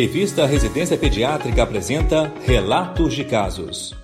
Revista Residência Pediátrica apresenta Relatos de Casos.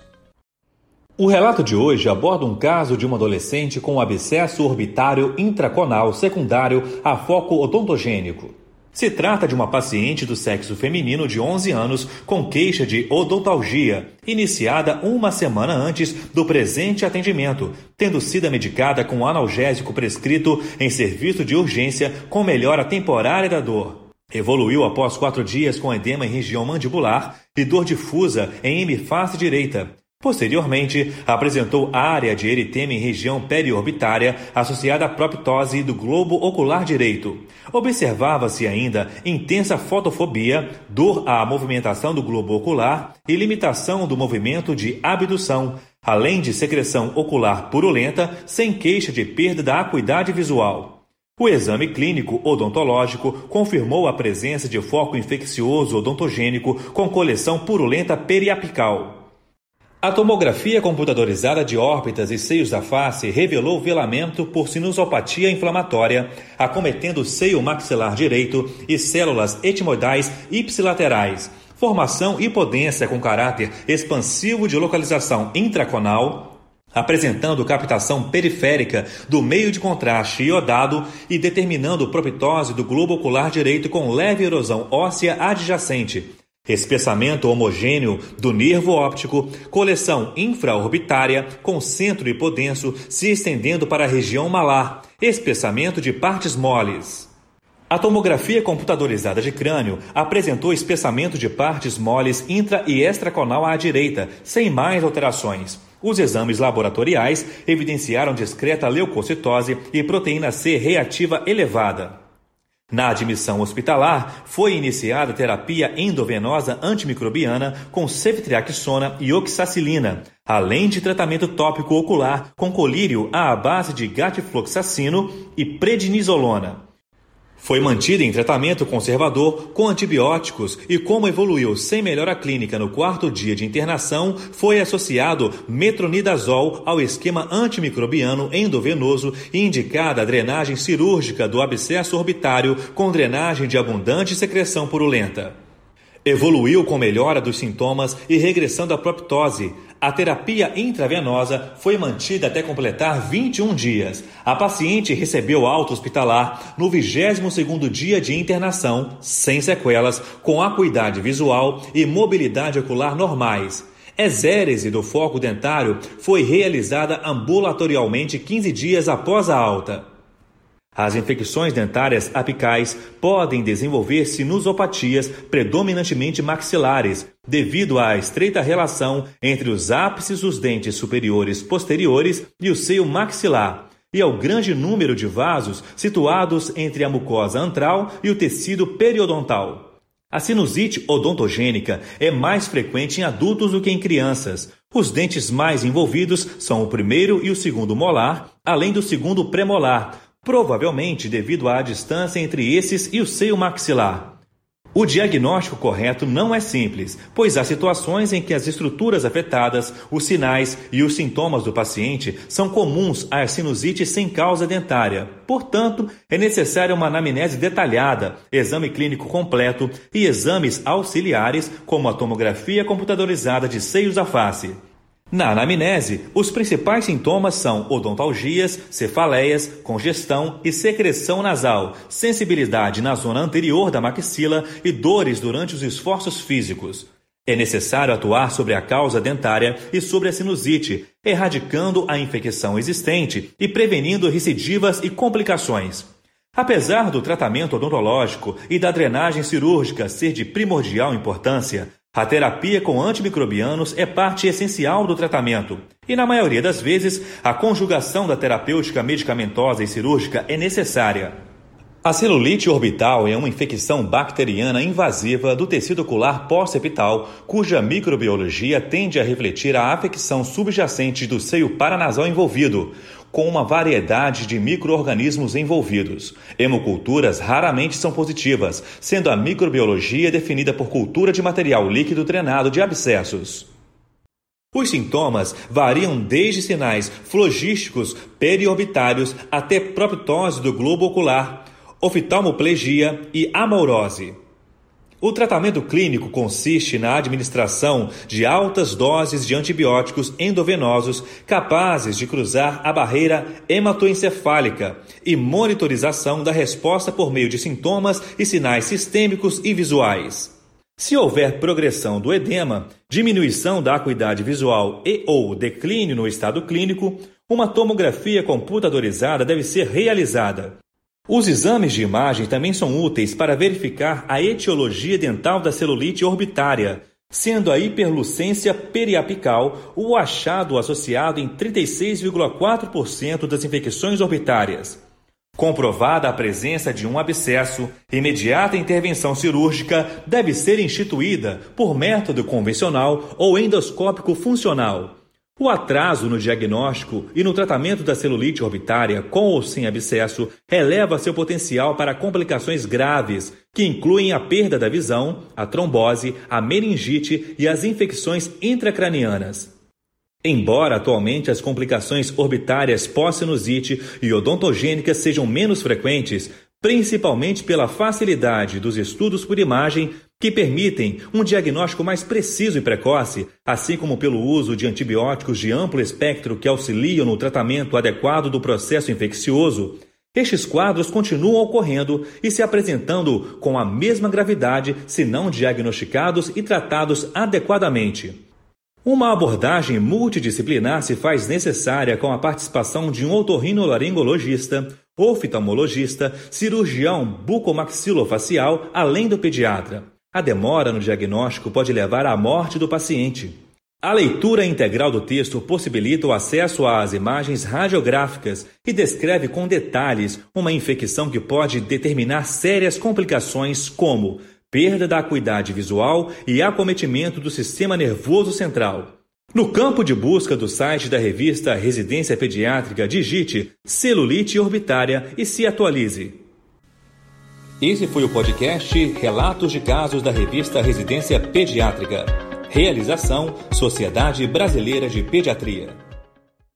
O relato de hoje aborda um caso de uma adolescente com abscesso orbitário intraconal secundário a foco odontogênico. Se trata de uma paciente do sexo feminino de 11 anos com queixa de odontalgia, iniciada uma semana antes do presente atendimento, tendo sido medicada com analgésico prescrito em serviço de urgência com melhora temporária da dor. Evoluiu após quatro dias com edema em região mandibular e dor difusa em hemiface direita. Posteriormente, apresentou área de eritema em região periorbitária associada à proptose do globo ocular direito. Observava-se ainda intensa fotofobia, dor à movimentação do globo ocular e limitação do movimento de abdução, além de secreção ocular purulenta sem queixa de perda da acuidade visual. O exame clínico odontológico confirmou a presença de foco infeccioso odontogênico com coleção purulenta periapical. A tomografia computadorizada de órbitas e seios da face revelou velamento por sinusopatia inflamatória, acometendo o seio maxilar direito e células etimoidais ipsilaterais, formação hipodência com caráter expansivo de localização intraconal, apresentando captação periférica do meio de contraste iodado e determinando proptose do globo ocular direito com leve erosão óssea adjacente, espessamento homogêneo do nervo óptico, coleção infraorbitária com centro hipodenso se estendendo para a região malar, espessamento de partes moles. A tomografia computadorizada de crânio apresentou espessamento de partes moles intra e extraconal à direita, sem mais alterações. Os exames laboratoriais evidenciaram discreta leucocitose e proteína C reativa elevada. Na admissão hospitalar, foi iniciada terapia endovenosa antimicrobiana com ceftriaxona e oxacilina, além de tratamento tópico ocular com colírio à base de gatifloxacino e prednisolona. Foi mantida em tratamento conservador com antibióticos e, como evoluiu sem melhora clínica no quarto dia de internação, foi associado metronidazol ao esquema antimicrobiano endovenoso e indicada a drenagem cirúrgica do abscesso orbitário com drenagem de abundante secreção purulenta. Evoluiu com melhora dos sintomas e regressão da proptose. A terapia intravenosa foi mantida até completar 21 dias. A paciente recebeu alta hospitalar no 22º dia de internação, sem sequelas, com acuidade visual e mobilidade ocular normais. Exérese do foco dentário foi realizada ambulatorialmente 15 dias após a alta. As infecções dentárias apicais podem desenvolver sinusopatias predominantemente maxilares, devido à estreita relação entre os ápices dos dentes superiores posteriores e o seio maxilar, e ao grande número de vasos situados entre a mucosa antral e o tecido periodontal. A sinusite odontogênica é mais frequente em adultos do que em crianças. Os dentes mais envolvidos são o primeiro e o segundo molar, além do segundo premolar, provavelmente devido à distância entre esses e o seio maxilar. O diagnóstico correto não é simples, pois há situações em que as estruturas afetadas, os sinais e os sintomas do paciente são comuns à sinusite sem causa dentária. Portanto, é necessária uma anamnese detalhada, exame clínico completo e exames auxiliares, como a tomografia computadorizada de seios da face. Na anamnese, os principais sintomas são odontalgias, cefaleias, congestão e secreção nasal, sensibilidade na zona anterior da maxila e dores durante os esforços físicos. É necessário atuar sobre a causa dentária e sobre a sinusite, erradicando a infecção existente e prevenindo recidivas e complicações. Apesar do tratamento odontológico e da drenagem cirúrgica ser de primordial importância, a terapia com antimicrobianos é parte essencial do tratamento, e na maioria das vezes, a conjugação da terapêutica medicamentosa e cirúrgica é necessária. A celulite orbital é uma infecção bacteriana invasiva do tecido ocular pós-epital, cuja microbiologia tende a refletir a afecção subjacente do seio paranasal envolvido, com uma variedade de microorganismos envolvidos. Hemoculturas raramente são positivas, sendo a microbiologia definida por cultura de material líquido drenado de abscessos. Os sintomas variam desde sinais flogísticos periorbitários até proptose do globo ocular, oftalmoplegia e amaurose. O tratamento clínico consiste na administração de altas doses de antibióticos endovenosos capazes de cruzar a barreira hematoencefálica e monitorização da resposta por meio de sintomas e sinais sistêmicos e visuais. Se houver progressão do edema, diminuição da acuidade visual e ou declínio no estado clínico, uma tomografia computadorizada deve ser realizada. Os exames de imagem também são úteis para verificar a etiologia dental da celulite orbitária, sendo a hiperlucência periapical o achado associado em 36,4% das infecções orbitárias. Comprovada a presença de um abscesso, imediata intervenção cirúrgica deve ser instituída por método convencional ou endoscópico funcional. O atraso no diagnóstico e no tratamento da celulite orbitária com ou sem abscesso eleva seu potencial para complicações graves, que incluem a perda da visão, a trombose, a meningite e as infecções intracranianas. Embora atualmente as complicações orbitárias pós-sinusite e odontogênicas sejam menos frequentes, principalmente pela facilidade dos estudos por imagem, que permitem um diagnóstico mais preciso e precoce, assim como pelo uso de antibióticos de amplo espectro que auxiliam no tratamento adequado do processo infeccioso, estes quadros continuam ocorrendo e se apresentando com a mesma gravidade se não diagnosticados e tratados adequadamente. Uma abordagem multidisciplinar se faz necessária com a participação de um otorrinolaringologista, oftalmologista, cirurgião bucomaxilofacial, além do pediatra. A demora no diagnóstico pode levar à morte do paciente. A leitura integral do texto possibilita o acesso às imagens radiográficas e descreve com detalhes uma infecção que pode determinar sérias complicações como perda da acuidade visual e acometimento do sistema nervoso central. No campo de busca do site da revista Residência Pediátrica, digite celulite orbitária e se atualize. Esse foi o podcast Relatos de Casos da revista Residência Pediátrica. Realização Sociedade Brasileira de Pediatria.